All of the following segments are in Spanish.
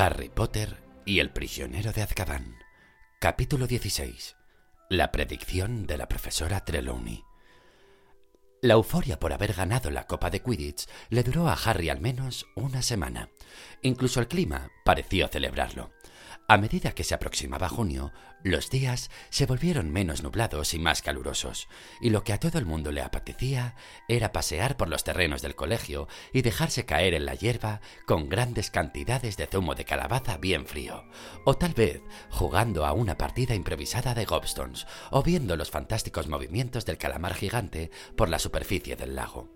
Harry Potter y el prisionero de Azkaban. Capítulo 16. La predicción de la profesora Trelawney. La euforia por haber ganado la Copa de Quidditch le duró a Harry al menos una semana. Incluso el clima pareció celebrarlo. A medida que se aproximaba junio, los días se volvieron menos nublados y más calurosos, y lo que a todo el mundo le apetecía era pasear por los terrenos del colegio y dejarse caer en la hierba con grandes cantidades de zumo de calabaza bien frío, o tal vez jugando a una partida improvisada de gobstones, o viendo los fantásticos movimientos del calamar gigante por la superficie del lago.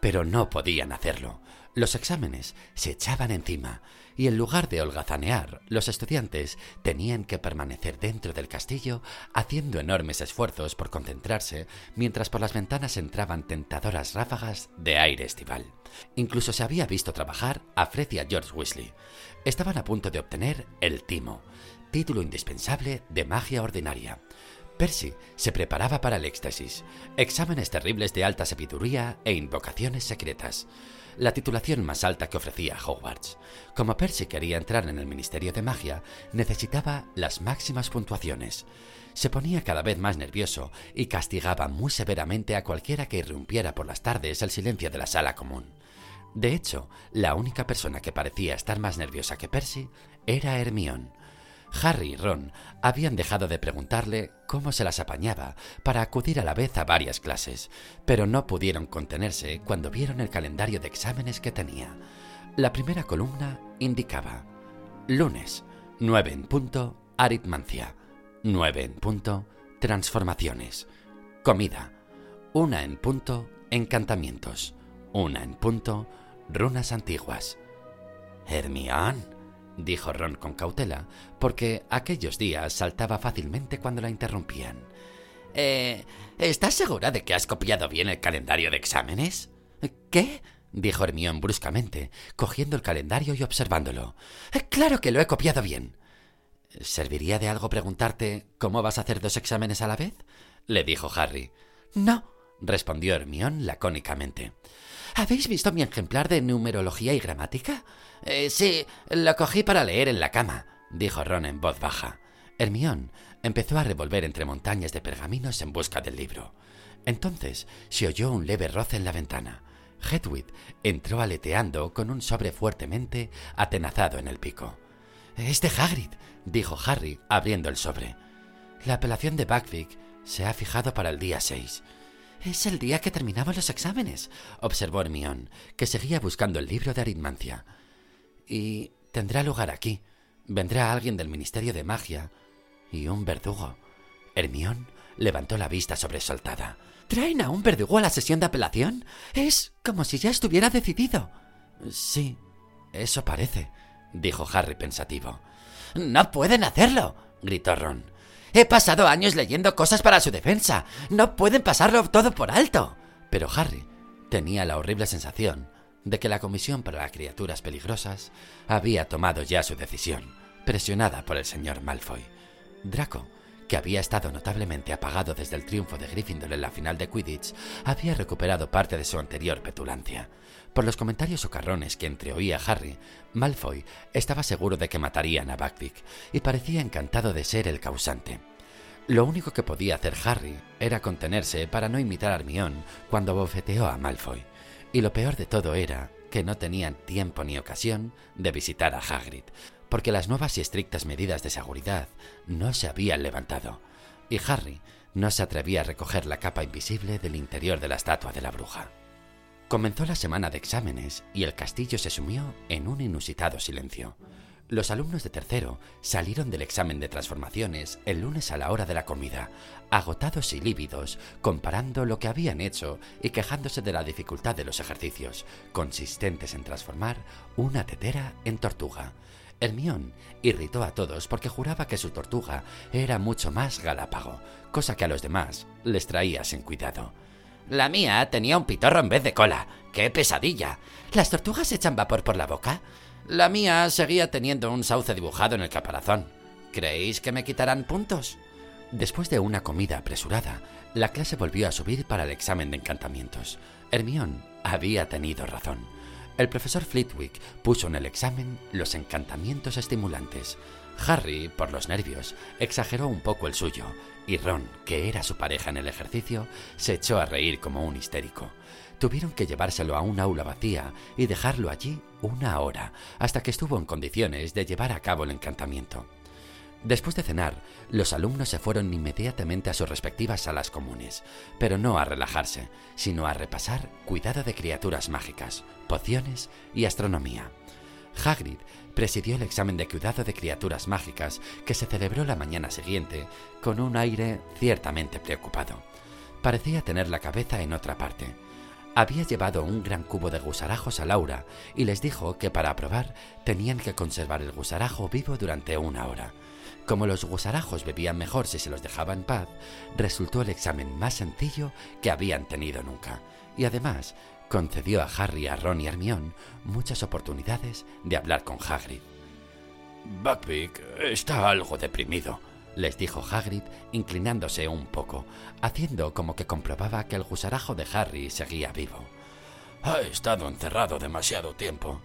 Pero no podían hacerlo. Los exámenes se echaban encima y en lugar de holgazanear, los estudiantes tenían que permanecer dentro del castillo haciendo enormes esfuerzos por concentrarse mientras por las ventanas entraban tentadoras ráfagas de aire estival. Incluso se había visto trabajar a Fred y a George Weasley. Estaban a punto de obtener el timo, título indispensable de magia ordinaria. Percy se preparaba para el éxtasis, exámenes terribles de alta sabiduría e invocaciones secretas la titulación más alta que ofrecía Hogwarts. Como Percy quería entrar en el Ministerio de Magia, necesitaba las máximas puntuaciones. Se ponía cada vez más nervioso y castigaba muy severamente a cualquiera que irrumpiera por las tardes el silencio de la sala común. De hecho, la única persona que parecía estar más nerviosa que Percy era Hermione Harry y Ron habían dejado de preguntarle cómo se las apañaba para acudir a la vez a varias clases, pero no pudieron contenerse cuando vieron el calendario de exámenes que tenía. La primera columna indicaba lunes, 9 en punto, aritmancia, 9 en punto, transformaciones, comida, 1 en punto, encantamientos, 1 en punto, runas antiguas. Hermión, dijo Ron con cautela, porque aquellos días saltaba fácilmente cuando la interrumpían. Eh, ¿Estás segura de que has copiado bien el calendario de exámenes? ¿Qué? dijo Hermión bruscamente, cogiendo el calendario y observándolo. Claro que lo he copiado bien. ¿Serviría de algo preguntarte cómo vas a hacer dos exámenes a la vez? le dijo Harry. No, respondió Hermión lacónicamente. ¿Habéis visto mi ejemplar de numerología y gramática? Eh, sí, lo cogí para leer en la cama, dijo Ron en voz baja. Hermión empezó a revolver entre montañas de pergaminos en busca del libro. Entonces se oyó un leve roce en la ventana. Hedwig entró aleteando con un sobre fuertemente atenazado en el pico. Es de Hagrid, dijo Harry, abriendo el sobre. La apelación de Buckbeak se ha fijado para el día 6. Es el día que terminamos los exámenes, observó Hermión, que seguía buscando el libro de aritmancia. Y tendrá lugar aquí. Vendrá alguien del Ministerio de Magia y un verdugo. Hermión levantó la vista sobresaltada. ¿Traen a un verdugo a la sesión de apelación? Es como si ya estuviera decidido. Sí, eso parece, dijo Harry pensativo. No pueden hacerlo, gritó Ron. He pasado años leyendo cosas para su defensa. No pueden pasarlo todo por alto. Pero Harry tenía la horrible sensación de que la Comisión para las Criaturas Peligrosas había tomado ya su decisión, presionada por el señor Malfoy. Draco, que había estado notablemente apagado desde el triunfo de Gryffindor en la final de Quidditch, había recuperado parte de su anterior petulancia. Por los comentarios socarrones que entreoía Harry, Malfoy estaba seguro de que matarían a Buckbeak y parecía encantado de ser el causante. Lo único que podía hacer Harry era contenerse para no imitar a Hermione cuando bofeteó a Malfoy. Y lo peor de todo era que no tenían tiempo ni ocasión de visitar a Hagrid, porque las nuevas y estrictas medidas de seguridad no se habían levantado, y Harry no se atrevía a recoger la capa invisible del interior de la estatua de la bruja. Comenzó la semana de exámenes y el castillo se sumió en un inusitado silencio. Los alumnos de tercero salieron del examen de transformaciones el lunes a la hora de la comida, agotados y lívidos, comparando lo que habían hecho y quejándose de la dificultad de los ejercicios, consistentes en transformar una tetera en tortuga. Hermión irritó a todos porque juraba que su tortuga era mucho más galápago, cosa que a los demás les traía sin cuidado. La mía tenía un pitorro en vez de cola. ¡Qué pesadilla! ¿Las tortugas echan vapor por la boca? La mía seguía teniendo un sauce dibujado en el caparazón. ¿Creéis que me quitarán puntos? Después de una comida apresurada, la clase volvió a subir para el examen de encantamientos. Hermión había tenido razón. El profesor Flitwick puso en el examen los encantamientos estimulantes. Harry, por los nervios, exageró un poco el suyo, y Ron, que era su pareja en el ejercicio, se echó a reír como un histérico. Tuvieron que llevárselo a un aula vacía y dejarlo allí una hora, hasta que estuvo en condiciones de llevar a cabo el encantamiento. Después de cenar, los alumnos se fueron inmediatamente a sus respectivas salas comunes, pero no a relajarse, sino a repasar cuidado de criaturas mágicas, pociones y astronomía. Hagrid presidió el examen de cuidado de criaturas mágicas que se celebró la mañana siguiente con un aire ciertamente preocupado. Parecía tener la cabeza en otra parte. Había llevado un gran cubo de gusarajos a Laura y les dijo que para aprobar tenían que conservar el gusarajo vivo durante una hora como los gusarajos bebían mejor si se los dejaba en paz, resultó el examen más sencillo que habían tenido nunca, y además concedió a Harry, a Ron y a Hermione muchas oportunidades de hablar con Hagrid. Buckbeak está algo deprimido, les dijo Hagrid, inclinándose un poco, haciendo como que comprobaba que el gusarajo de Harry seguía vivo. Ha estado encerrado demasiado tiempo,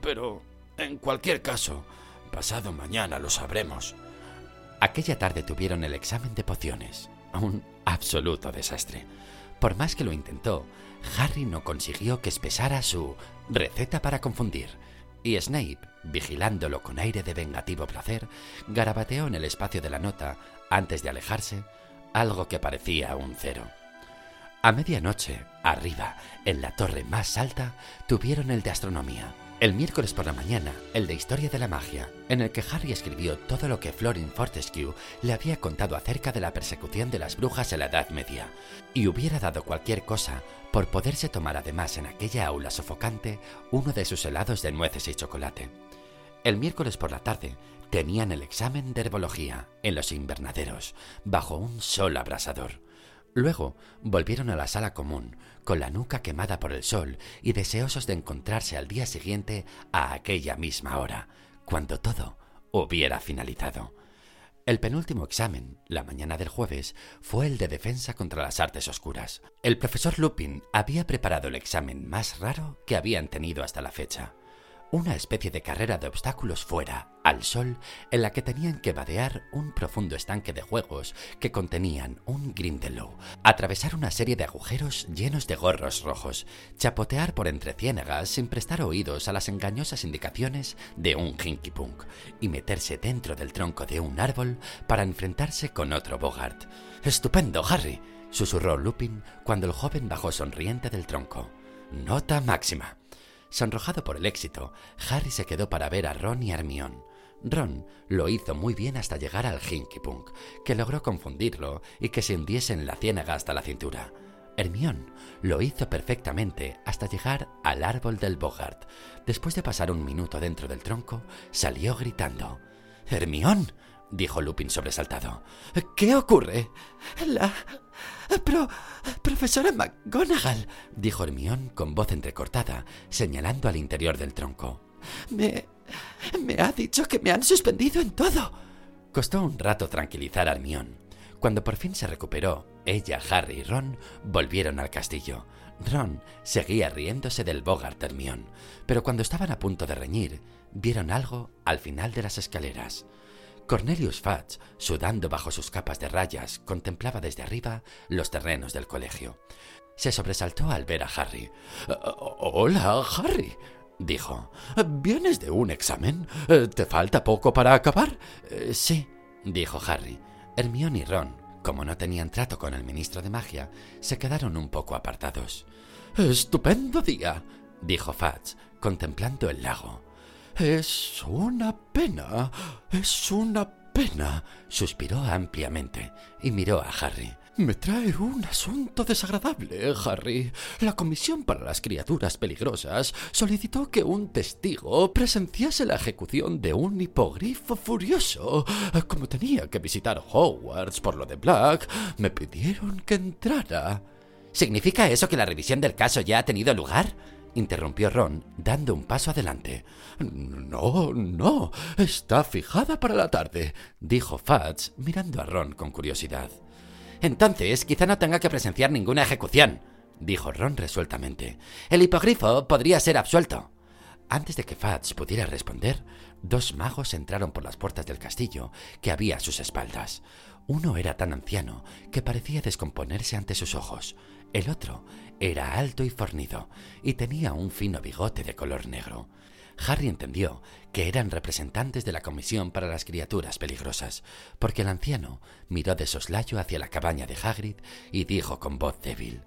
pero en cualquier caso, pasado mañana lo sabremos. Aquella tarde tuvieron el examen de pociones. Un absoluto desastre. Por más que lo intentó, Harry no consiguió que espesara su receta para confundir, y Snape, vigilándolo con aire de vengativo placer, garabateó en el espacio de la nota, antes de alejarse, algo que parecía un cero. A medianoche, arriba, en la torre más alta, tuvieron el de astronomía. El miércoles por la mañana, el de Historia de la Magia, en el que Harry escribió todo lo que Florin Fortescue le había contado acerca de la persecución de las brujas en la Edad Media, y hubiera dado cualquier cosa por poderse tomar además en aquella aula sofocante uno de sus helados de nueces y chocolate. El miércoles por la tarde tenían el examen de herbología en los invernaderos, bajo un sol abrasador. Luego volvieron a la sala común, con la nuca quemada por el sol y deseosos de encontrarse al día siguiente a aquella misma hora, cuando todo hubiera finalizado. El penúltimo examen, la mañana del jueves, fue el de defensa contra las artes oscuras. El profesor Lupin había preparado el examen más raro que habían tenido hasta la fecha una especie de carrera de obstáculos fuera, al sol, en la que tenían que vadear un profundo estanque de juegos que contenían un grindelow, atravesar una serie de agujeros llenos de gorros rojos, chapotear por entre ciénagas sin prestar oídos a las engañosas indicaciones de un hinky punk y meterse dentro del tronco de un árbol para enfrentarse con otro Bogart. ¡Estupendo, Harry! susurró Lupin cuando el joven bajó sonriente del tronco. Nota máxima. Sonrojado por el éxito, Harry se quedó para ver a Ron y Hermione. Ron lo hizo muy bien hasta llegar al Hinky Punk, que logró confundirlo y que se hundiese en la ciénaga hasta la cintura. Hermione lo hizo perfectamente hasta llegar al árbol del Bogart. Después de pasar un minuto dentro del tronco, salió gritando. Hermione, dijo Lupin sobresaltado. ¿Qué ocurre? La... Pero... Profesora McGonagall, dijo Hermión con voz entrecortada, señalando al interior del tronco. Me... me ha dicho que me han suspendido en todo. Costó un rato tranquilizar a Hermión. Cuando por fin se recuperó, ella, Harry y Ron volvieron al castillo. Ron seguía riéndose del Bogart Hermión, pero cuando estaban a punto de reñir, vieron algo al final de las escaleras. Cornelius Fudge, sudando bajo sus capas de rayas, contemplaba desde arriba los terrenos del colegio. Se sobresaltó al ver a Harry. Hola, Harry, dijo. ¿Vienes de un examen? ¿Te falta poco para acabar? Sí, dijo Harry. Hermione y Ron, como no tenían trato con el ministro de magia, se quedaron un poco apartados. Estupendo día, dijo Fudge, contemplando el lago. Es una pena, es una pena, suspiró ampliamente y miró a Harry. Me trae un asunto desagradable, Harry. La Comisión para las Criaturas Peligrosas solicitó que un testigo presenciase la ejecución de un hipogrifo furioso. Como tenía que visitar Hogwarts por lo de Black, me pidieron que entrara. ¿Significa eso que la revisión del caso ya ha tenido lugar? interrumpió Ron, dando un paso adelante. No, no, está fijada para la tarde, dijo Fudge, mirando a Ron con curiosidad. Entonces, quizá no tenga que presenciar ninguna ejecución, dijo Ron resueltamente. El hipogrifo podría ser absuelto. Antes de que Fats pudiera responder, dos magos entraron por las puertas del castillo que había a sus espaldas. Uno era tan anciano que parecía descomponerse ante sus ojos. El otro era alto y fornido y tenía un fino bigote de color negro. Harry entendió que eran representantes de la Comisión para las Criaturas Peligrosas, porque el anciano miró de soslayo hacia la cabaña de Hagrid y dijo con voz débil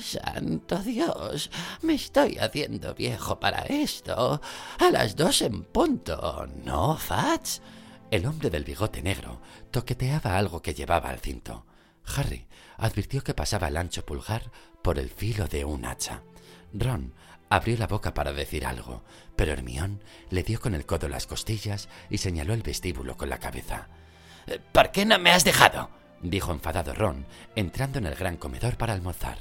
Santo Dios, me estoy haciendo viejo para esto. A las dos en punto, ¿no, Fats? El hombre del bigote negro toqueteaba algo que llevaba al cinto. Harry advirtió que pasaba el ancho pulgar por el filo de un hacha. Ron abrió la boca para decir algo, pero Hermión le dio con el codo las costillas y señaló el vestíbulo con la cabeza. ¿Por qué no me has dejado? dijo enfadado Ron, entrando en el gran comedor para almorzar.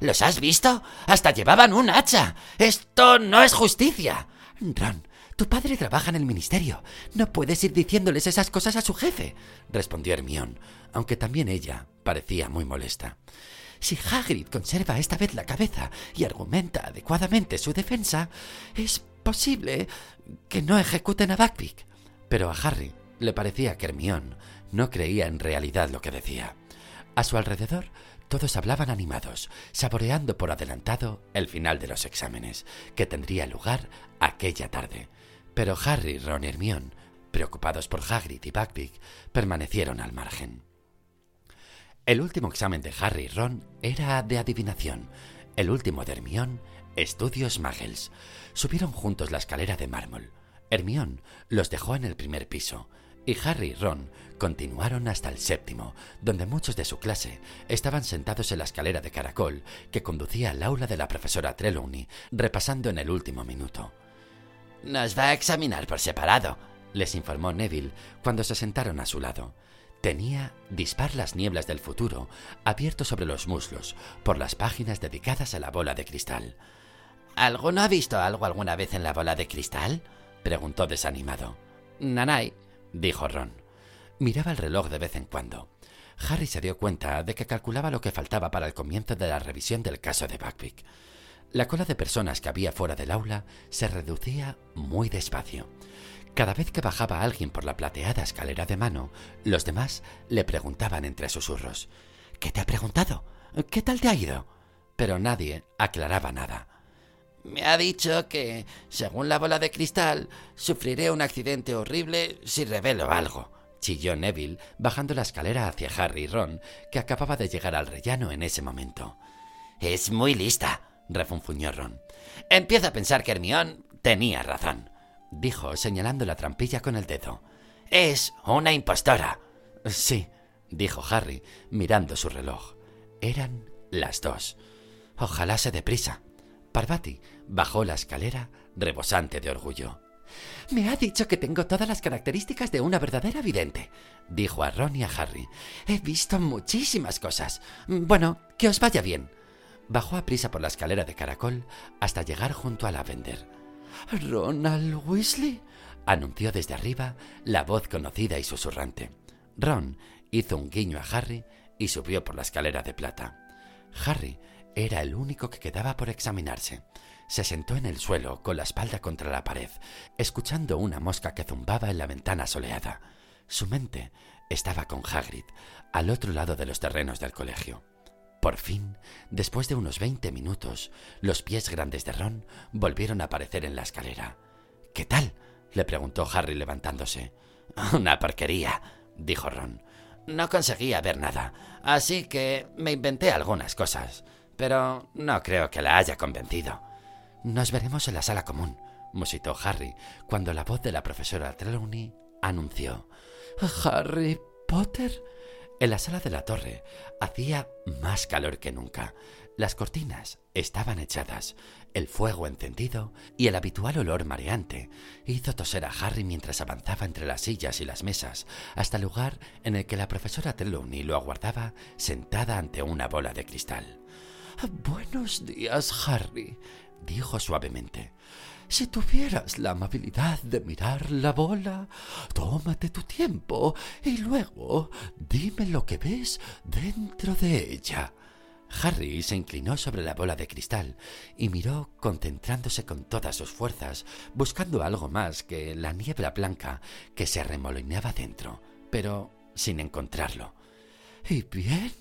¿Los has visto? Hasta llevaban un hacha. Esto no es justicia. Ron, tu padre trabaja en el ministerio. No puedes ir diciéndoles esas cosas a su jefe, respondió Hermión, aunque también ella parecía muy molesta. Si Hagrid conserva esta vez la cabeza y argumenta adecuadamente su defensa, es posible que no ejecuten a Buckbeak. Pero a Harry le parecía que Hermión no creía en realidad lo que decía. A su alrededor todos hablaban animados, saboreando por adelantado el final de los exámenes, que tendría lugar aquella tarde. Pero Harry, Ron y Hermione, preocupados por Hagrid y Buckbeak, permanecieron al margen. El último examen de Harry y Ron era de adivinación. El último de Hermione, estudios Muggles. Subieron juntos la escalera de mármol. Hermione los dejó en el primer piso y Harry y Ron continuaron hasta el séptimo, donde muchos de su clase estaban sentados en la escalera de caracol que conducía al aula de la profesora Trelawney, repasando en el último minuto. Nos va a examinar por separado, les informó Neville cuando se sentaron a su lado. Tenía Dispar las nieblas del futuro abierto sobre los muslos por las páginas dedicadas a la bola de cristal. ¿Alguno ha visto algo alguna vez en la bola de cristal? preguntó desanimado. Nanay, dijo Ron. Miraba el reloj de vez en cuando. Harry se dio cuenta de que calculaba lo que faltaba para el comienzo de la revisión del caso de Buckbeak. La cola de personas que había fuera del aula se reducía muy despacio. Cada vez que bajaba alguien por la plateada escalera de mano, los demás le preguntaban entre susurros ¿Qué te ha preguntado? ¿Qué tal te ha ido? Pero nadie aclaraba nada. Me ha dicho que, según la bola de cristal, sufriré un accidente horrible si revelo algo, chilló Neville, bajando la escalera hacia Harry y Ron, que acababa de llegar al rellano en ese momento. Es muy lista, refunfuñó Ron. Empiezo a pensar que Hermione tenía razón, dijo, señalando la trampilla con el dedo. Es una impostora. Sí, dijo Harry, mirando su reloj. Eran las dos. Ojalá se deprisa. Parvati bajó la escalera rebosante de orgullo. Me ha dicho que tengo todas las características de una verdadera vidente, dijo a Ron y a Harry. He visto muchísimas cosas. Bueno, que os vaya bien. Bajó a prisa por la escalera de caracol hasta llegar junto a Lavender. ¿Ronald Weasley? anunció desde arriba la voz conocida y susurrante. Ron hizo un guiño a Harry y subió por la escalera de plata. Harry era el único que quedaba por examinarse. Se sentó en el suelo, con la espalda contra la pared, escuchando una mosca que zumbaba en la ventana soleada. Su mente estaba con Hagrid, al otro lado de los terrenos del colegio. Por fin, después de unos veinte minutos, los pies grandes de Ron volvieron a aparecer en la escalera. ¿Qué tal? le preguntó Harry levantándose. Una porquería, dijo Ron. No conseguía ver nada, así que me inventé algunas cosas pero no creo que la haya convencido. Nos veremos en la sala común, musitó Harry, cuando la voz de la profesora Trelawney anunció. ¿Harry Potter? En la sala de la torre hacía más calor que nunca. Las cortinas estaban echadas, el fuego encendido y el habitual olor mareante hizo toser a Harry mientras avanzaba entre las sillas y las mesas hasta el lugar en el que la profesora Trelawney lo aguardaba sentada ante una bola de cristal. Buenos días, Harry, dijo suavemente. Si tuvieras la amabilidad de mirar la bola, tómate tu tiempo y luego dime lo que ves dentro de ella. Harry se inclinó sobre la bola de cristal y miró concentrándose con todas sus fuerzas, buscando algo más que la niebla blanca que se arremolineaba dentro, pero sin encontrarlo. ¿Y bien?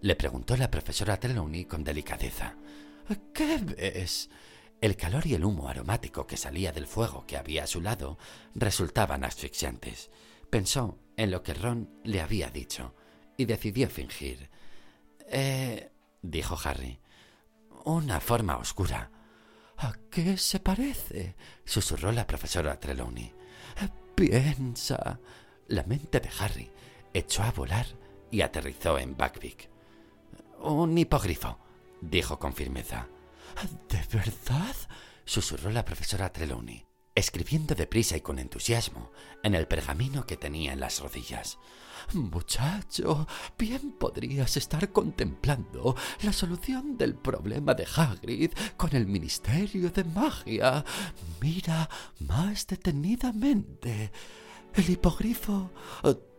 le preguntó la profesora Trelawney con delicadeza. ¿Qué ves? El calor y el humo aromático que salía del fuego que había a su lado resultaban asfixiantes. Pensó en lo que Ron le había dicho y decidió fingir. Eh, dijo Harry. Una forma oscura. ¿A qué se parece? susurró la profesora Trelawney. Piensa. La mente de Harry echó a volar y aterrizó en Buckbeak. Un hipogrifo, dijo con firmeza. ¿De verdad? susurró la profesora Trelawney, escribiendo deprisa y con entusiasmo en el pergamino que tenía en las rodillas. Muchacho, bien podrías estar contemplando la solución del problema de Hagrid con el Ministerio de Magia. Mira más detenidamente. ¿El hipogrifo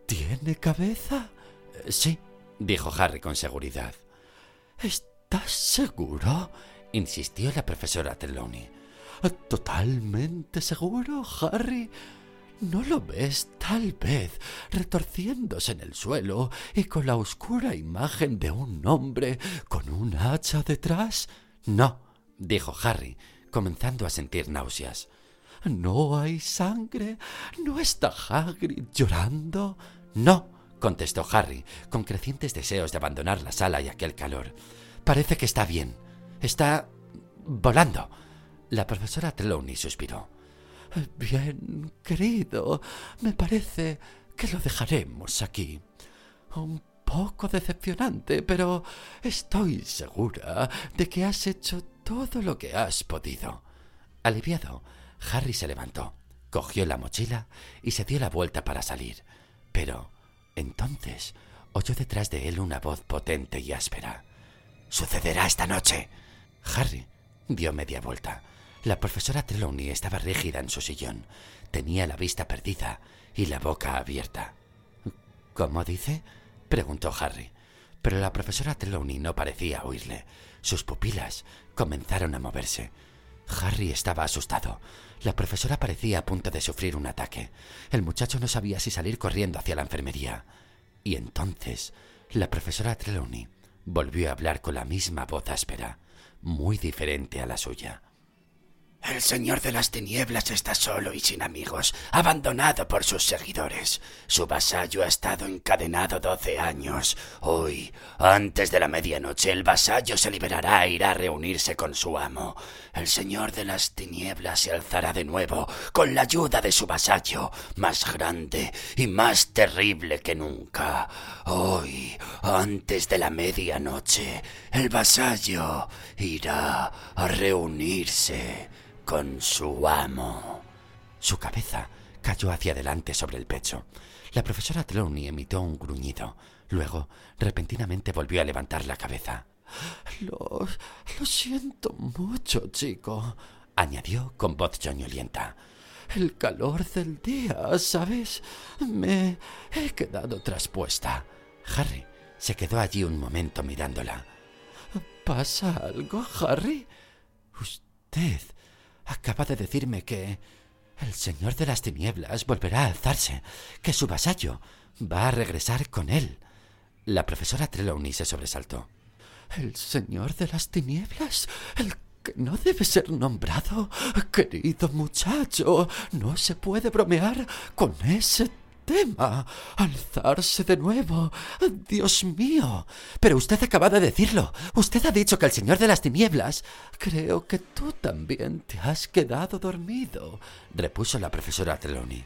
tiene cabeza? Sí, dijo Harry con seguridad. ¿Estás seguro? Insistió la profesora Trelawney. ¿Totalmente seguro, Harry? ¿No lo ves tal vez retorciéndose en el suelo y con la oscura imagen de un hombre con un hacha detrás? No, dijo Harry, comenzando a sentir náuseas. ¿No hay sangre? ¿No está Hagrid llorando? No, contestó Harry, con crecientes deseos de abandonar la sala y aquel calor. Parece que está bien. Está volando. La profesora Trelawney suspiró. Bien, querido, me parece que lo dejaremos aquí. Un poco decepcionante, pero estoy segura de que has hecho todo lo que has podido. Aliviado, Harry se levantó, cogió la mochila y se dio la vuelta para salir. Pero entonces oyó detrás de él una voz potente y áspera. Sucederá esta noche. Harry dio media vuelta. La profesora Trelawney estaba rígida en su sillón. Tenía la vista perdida y la boca abierta. ¿Cómo dice? preguntó Harry. Pero la profesora Trelawney no parecía oírle. Sus pupilas comenzaron a moverse. Harry estaba asustado. La profesora parecía a punto de sufrir un ataque. El muchacho no sabía si salir corriendo hacia la enfermería. Y entonces la profesora Trelawney volvió a hablar con la misma voz áspera, muy diferente a la suya. El Señor de las Tinieblas está solo y sin amigos, abandonado por sus seguidores. Su vasallo ha estado encadenado doce años. Hoy, antes de la medianoche, el vasallo se liberará e irá a reunirse con su amo. El Señor de las Tinieblas se alzará de nuevo, con la ayuda de su vasallo, más grande y más terrible que nunca. Hoy, antes de la medianoche, el vasallo irá a reunirse con su amo. Su cabeza cayó hacia adelante sobre el pecho. La profesora Trelawney emitió un gruñido. Luego, repentinamente volvió a levantar la cabeza. Lo, lo siento mucho, chico, añadió con voz choñolienta. El calor del día, ¿sabes? Me he quedado traspuesta. Harry se quedó allí un momento mirándola. ¿Pasa algo, Harry? Usted acaba de decirme que el señor de las tinieblas volverá a alzarse, que su vasallo va a regresar con él. La profesora Trelawney se sobresaltó. ¿El señor de las tinieblas? ¿El que no debe ser nombrado? Querido muchacho, no se puede bromear con ese tema. Alzarse de nuevo. Dios mío. Pero usted acaba de decirlo. Usted ha dicho que el Señor de las Tinieblas. Creo que tú también te has quedado dormido, repuso la profesora Trelawney.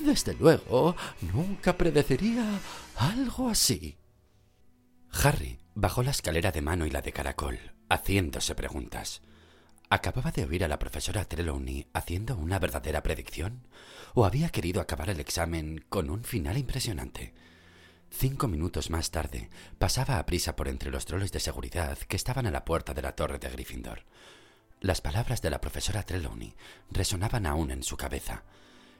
Desde luego, nunca predeciría algo así. Harry bajó la escalera de mano y la de caracol, haciéndose preguntas. ¿Acababa de oír a la profesora Trelawney haciendo una verdadera predicción? ¿O había querido acabar el examen con un final impresionante? Cinco minutos más tarde, pasaba a prisa por entre los troles de seguridad que estaban a la puerta de la torre de Gryffindor. Las palabras de la profesora Trelawney resonaban aún en su cabeza.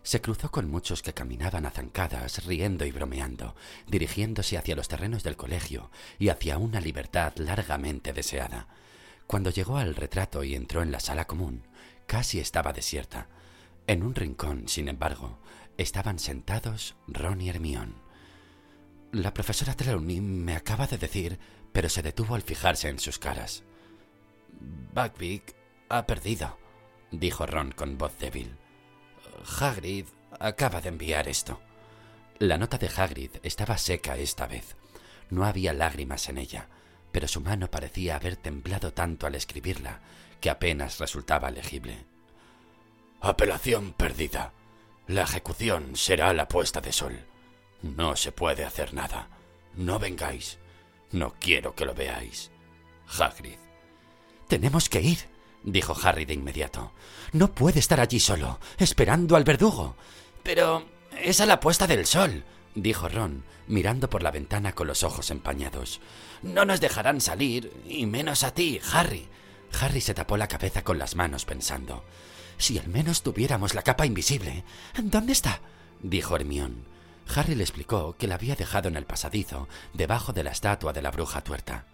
Se cruzó con muchos que caminaban a zancadas, riendo y bromeando, dirigiéndose hacia los terrenos del colegio y hacia una libertad largamente deseada. Cuando llegó al retrato y entró en la sala común, casi estaba desierta. En un rincón, sin embargo, estaban sentados Ron y Hermión. La profesora Trelawney me acaba de decir, pero se detuvo al fijarse en sus caras. Buckbeak ha perdido, dijo Ron con voz débil. Hagrid acaba de enviar esto. La nota de Hagrid estaba seca esta vez. No había lágrimas en ella, pero su mano parecía haber temblado tanto al escribirla que apenas resultaba legible. Apelación perdida. La ejecución será la puesta de sol. No se puede hacer nada. No vengáis. No quiero que lo veáis. Hagrid. Tenemos que ir, dijo Harry de inmediato. No puede estar allí solo, esperando al verdugo. Pero es a la puesta del sol, dijo Ron, mirando por la ventana con los ojos empañados. No nos dejarán salir, y menos a ti, Harry. Harry se tapó la cabeza con las manos pensando. Si al menos tuviéramos la capa invisible. ¿Dónde está? dijo Hermión. Harry le explicó que la había dejado en el pasadizo, debajo de la estatua de la bruja tuerta.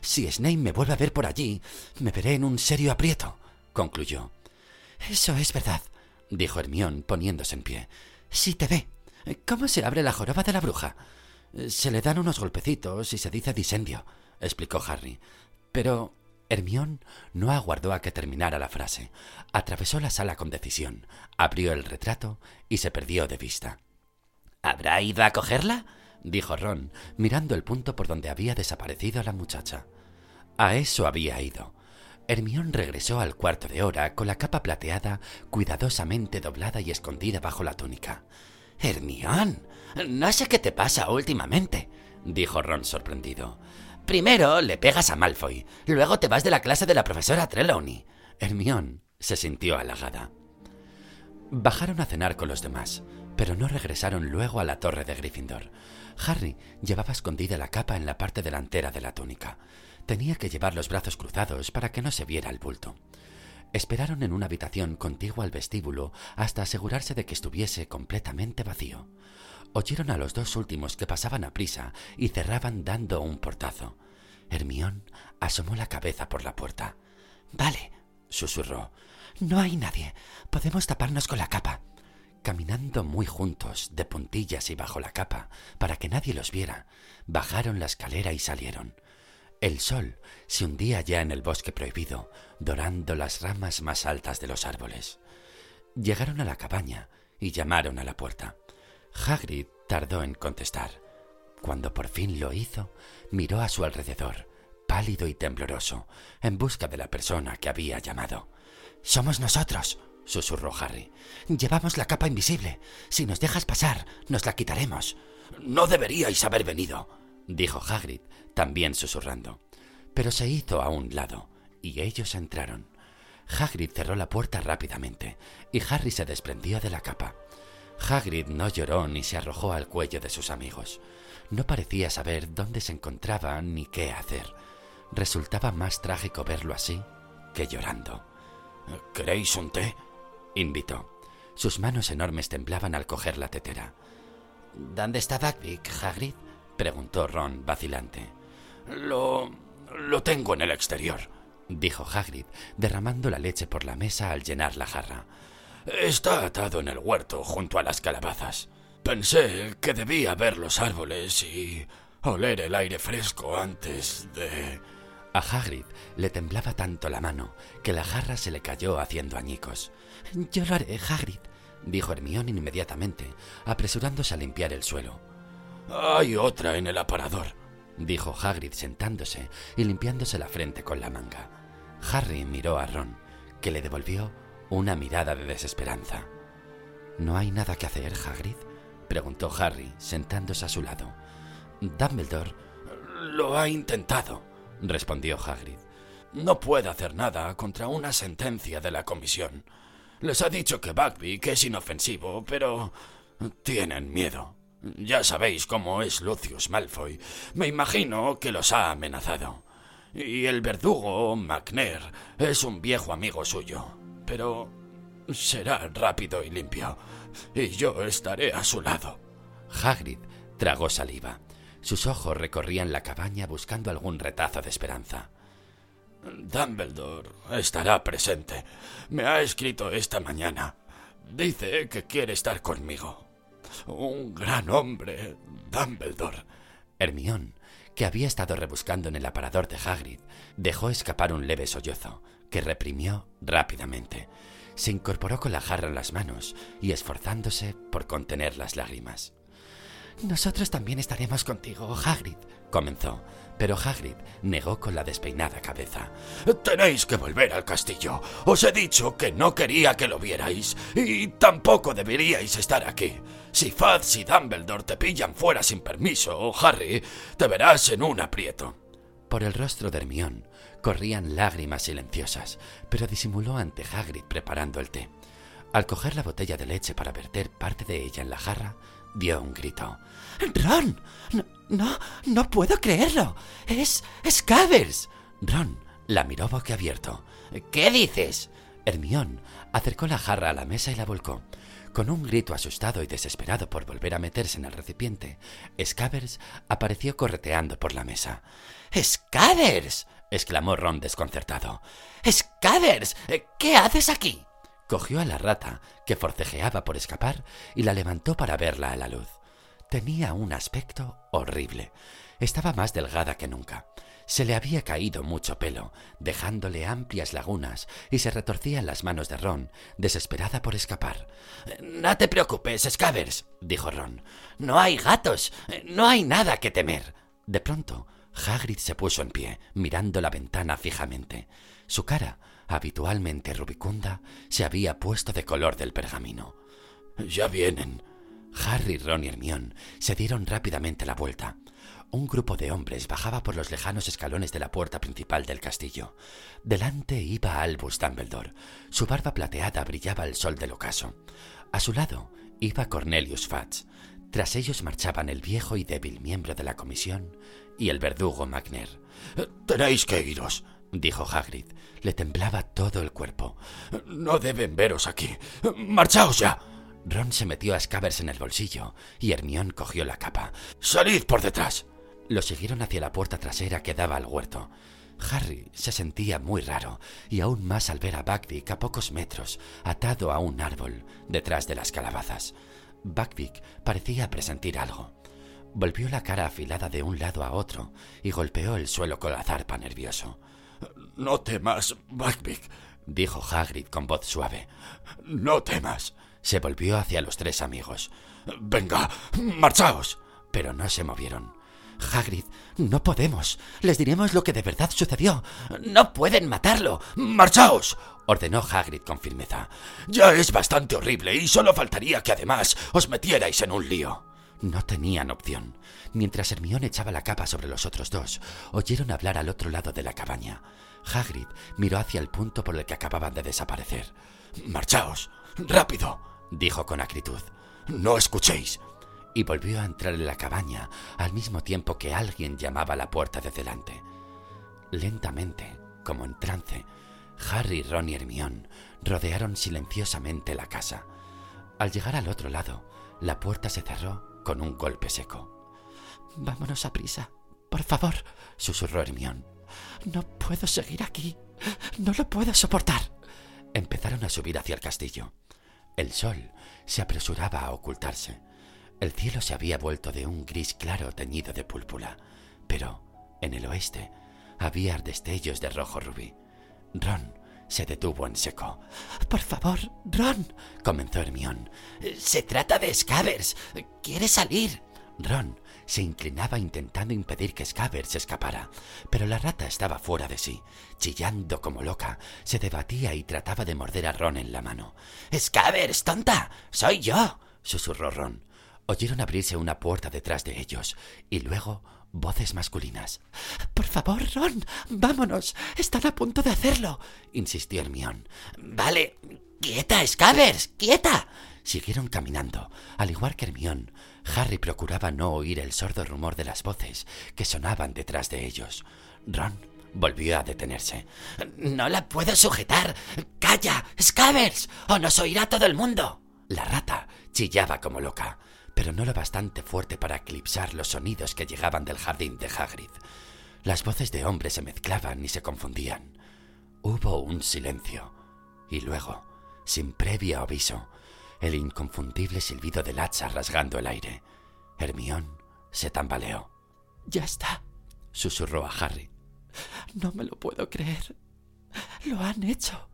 Si Snape me vuelve a ver por allí, me veré en un serio aprieto, concluyó. Eso es verdad, dijo Hermión, poniéndose en pie. Si te ve. ¿Cómo se abre la joroba de la bruja? Se le dan unos golpecitos y se dice disendio, explicó Harry. Pero Hermión no aguardó a que terminara la frase. Atravesó la sala con decisión, abrió el retrato y se perdió de vista. ¿Habrá ido a cogerla? dijo Ron, mirando el punto por donde había desaparecido la muchacha. A eso había ido. Hermión regresó al cuarto de hora con la capa plateada cuidadosamente doblada y escondida bajo la túnica. Hermión, no sé qué te pasa últimamente, dijo Ron sorprendido. Primero le pegas a Malfoy, luego te vas de la clase de la profesora Trelawney. Hermión se sintió halagada. Bajaron a cenar con los demás, pero no regresaron luego a la torre de Gryffindor. Harry llevaba escondida la capa en la parte delantera de la túnica. Tenía que llevar los brazos cruzados para que no se viera el bulto. Esperaron en una habitación contigua al vestíbulo hasta asegurarse de que estuviese completamente vacío. Oyeron a los dos últimos que pasaban a prisa y cerraban dando un portazo. Hermión asomó la cabeza por la puerta. Vale, susurró. No hay nadie. Podemos taparnos con la capa. Caminando muy juntos, de puntillas y bajo la capa, para que nadie los viera, bajaron la escalera y salieron. El sol se hundía ya en el bosque prohibido, dorando las ramas más altas de los árboles. Llegaron a la cabaña y llamaron a la puerta. Hagrid tardó en contestar. Cuando por fin lo hizo, miró a su alrededor, pálido y tembloroso, en busca de la persona que había llamado. Somos nosotros, susurró Harry. Llevamos la capa invisible. Si nos dejas pasar, nos la quitaremos. No deberíais haber venido, dijo Hagrid, también susurrando. Pero se hizo a un lado, y ellos entraron. Hagrid cerró la puerta rápidamente, y Harry se desprendió de la capa. Hagrid no lloró ni se arrojó al cuello de sus amigos. No parecía saber dónde se encontraba ni qué hacer. Resultaba más trágico verlo así que llorando. ¿Queréis un té? invitó. Sus manos enormes temblaban al coger la tetera. ¿Dónde está Buckbeak, Hagrid? preguntó Ron, vacilante. Lo... lo tengo en el exterior, dijo Hagrid, derramando la leche por la mesa al llenar la jarra. Está atado en el huerto junto a las calabazas. Pensé que debía ver los árboles y oler el aire fresco antes de... A Hagrid le temblaba tanto la mano que la jarra se le cayó haciendo añicos. Yo lo haré, Hagrid, dijo Hermione inmediatamente, apresurándose a limpiar el suelo. Hay otra en el aparador, dijo Hagrid sentándose y limpiándose la frente con la manga. Harry miró a Ron, que le devolvió una mirada de desesperanza. ¿No hay nada que hacer, Hagrid? preguntó Harry, sentándose a su lado. Dumbledore lo ha intentado, respondió Hagrid. No puede hacer nada contra una sentencia de la comisión. Les ha dicho que Buckbeak es inofensivo, pero tienen miedo. Ya sabéis cómo es Lucius Malfoy. Me imagino que los ha amenazado. Y el verdugo, McNair, es un viejo amigo suyo. Pero será rápido y limpio. y yo estaré a su lado. Hagrid tragó saliva. Sus ojos recorrían la cabaña buscando algún retazo de esperanza. Dumbledore estará presente. Me ha escrito esta mañana. Dice que quiere estar conmigo. Un gran hombre, Dumbledore. Hermión, que había estado rebuscando en el aparador de Hagrid, dejó escapar un leve sollozo, que reprimió rápidamente. Se incorporó con la jarra en las manos y esforzándose por contener las lágrimas. Nosotros también estaremos contigo, Hagrid, comenzó, pero Hagrid negó con la despeinada cabeza. Tenéis que volver al castillo. Os he dicho que no quería que lo vierais, y tampoco deberíais estar aquí. Si Fudge y Dumbledore te pillan fuera sin permiso, Harry, te verás en un aprieto. Por el rostro de Hermión corrían lágrimas silenciosas, pero disimuló ante Hagrid preparando el té. Al coger la botella de leche para verter parte de ella en la jarra, dio un grito. ¡Ron! No, no, no puedo creerlo. Es. es Ron la miró boquiabierto. ¿Qué dices? Hermión acercó la jarra a la mesa y la volcó. Con un grito asustado y desesperado por volver a meterse en el recipiente, Scavers apareció correteando por la mesa. ¡Scavers! exclamó Ron desconcertado. ¡Scavers! ¿Qué haces aquí? Cogió a la rata, que forcejeaba por escapar, y la levantó para verla a la luz. Tenía un aspecto horrible. Estaba más delgada que nunca. Se le había caído mucho pelo, dejándole amplias lagunas, y se retorcía en las manos de Ron, desesperada por escapar. No te preocupes, Scavers, dijo Ron. No hay gatos, no hay nada que temer. De pronto, Hagrid se puso en pie, mirando la ventana fijamente. Su cara, habitualmente rubicunda, se había puesto de color del pergamino. Ya vienen. Harry, Ron y Hermión se dieron rápidamente la vuelta. Un grupo de hombres bajaba por los lejanos escalones de la puerta principal del castillo. Delante iba Albus Dumbledore. Su barba plateada brillaba al sol del ocaso. A su lado iba Cornelius Fudge. Tras ellos marchaban el viejo y débil miembro de la comisión y el verdugo Magner. Tenéis que iros, dijo Hagrid. Le temblaba todo el cuerpo. No deben veros aquí. Marchaos ya. Ron se metió a Scavers en el bolsillo y Hermión cogió la capa. ¡Salid por detrás! Lo siguieron hacia la puerta trasera que daba al huerto. Harry se sentía muy raro, y aún más al ver a Buckbeak a pocos metros, atado a un árbol, detrás de las calabazas. Buckbeak parecía presentir algo. Volvió la cara afilada de un lado a otro y golpeó el suelo con la zarpa nervioso. No temas, Buckbeak, dijo Hagrid con voz suave. No temas. Se volvió hacia los tres amigos. Venga, marchaos. Pero no se movieron. Hagrid, no podemos. Les diremos lo que de verdad sucedió. No pueden matarlo. ¡Marchaos! ordenó Hagrid con firmeza. Ya es bastante horrible y solo faltaría que además os metierais en un lío. No tenían opción. Mientras Hermione echaba la capa sobre los otros dos, oyeron hablar al otro lado de la cabaña. Hagrid miró hacia el punto por el que acababan de desaparecer. Marchaos. Rápido. dijo con acritud. No escuchéis y volvió a entrar en la cabaña al mismo tiempo que alguien llamaba a la puerta de delante. Lentamente, como en trance, Harry, Ron y Hermión rodearon silenciosamente la casa. Al llegar al otro lado, la puerta se cerró con un golpe seco. Vámonos a prisa, por favor, susurró Hermión. No puedo seguir aquí. No lo puedo soportar. Empezaron a subir hacia el castillo. El sol se apresuraba a ocultarse. El cielo se había vuelto de un gris claro teñido de púrpura, pero en el oeste había destellos de rojo rubí. Ron se detuvo en seco. Por favor, Ron, comenzó Hermión. Se trata de Scavers. Quiere salir. Ron se inclinaba intentando impedir que Scavers escapara, pero la rata estaba fuera de sí. Chillando como loca, se debatía y trataba de morder a Ron en la mano. Scavers, tonta. Soy yo, susurró Ron. Oyeron abrirse una puerta detrás de ellos y luego voces masculinas. Por favor, Ron, vámonos. Están a punto de hacerlo, insistió Hermión. Vale, quieta, Scavers, quieta. Siguieron caminando. Al igual que Hermión, Harry procuraba no oír el sordo rumor de las voces que sonaban detrás de ellos. Ron volvió a detenerse. No la puedo sujetar. Calla, Scavers, o nos oirá todo el mundo. La rata chillaba como loca, pero no lo bastante fuerte para eclipsar los sonidos que llegaban del jardín de Hagrid. Las voces de hombres se mezclaban y se confundían. Hubo un silencio, y luego, sin previo aviso, el inconfundible silbido del hacha rasgando el aire. Hermión se tambaleó. Ya está, susurró a Harry. No me lo puedo creer. Lo han hecho.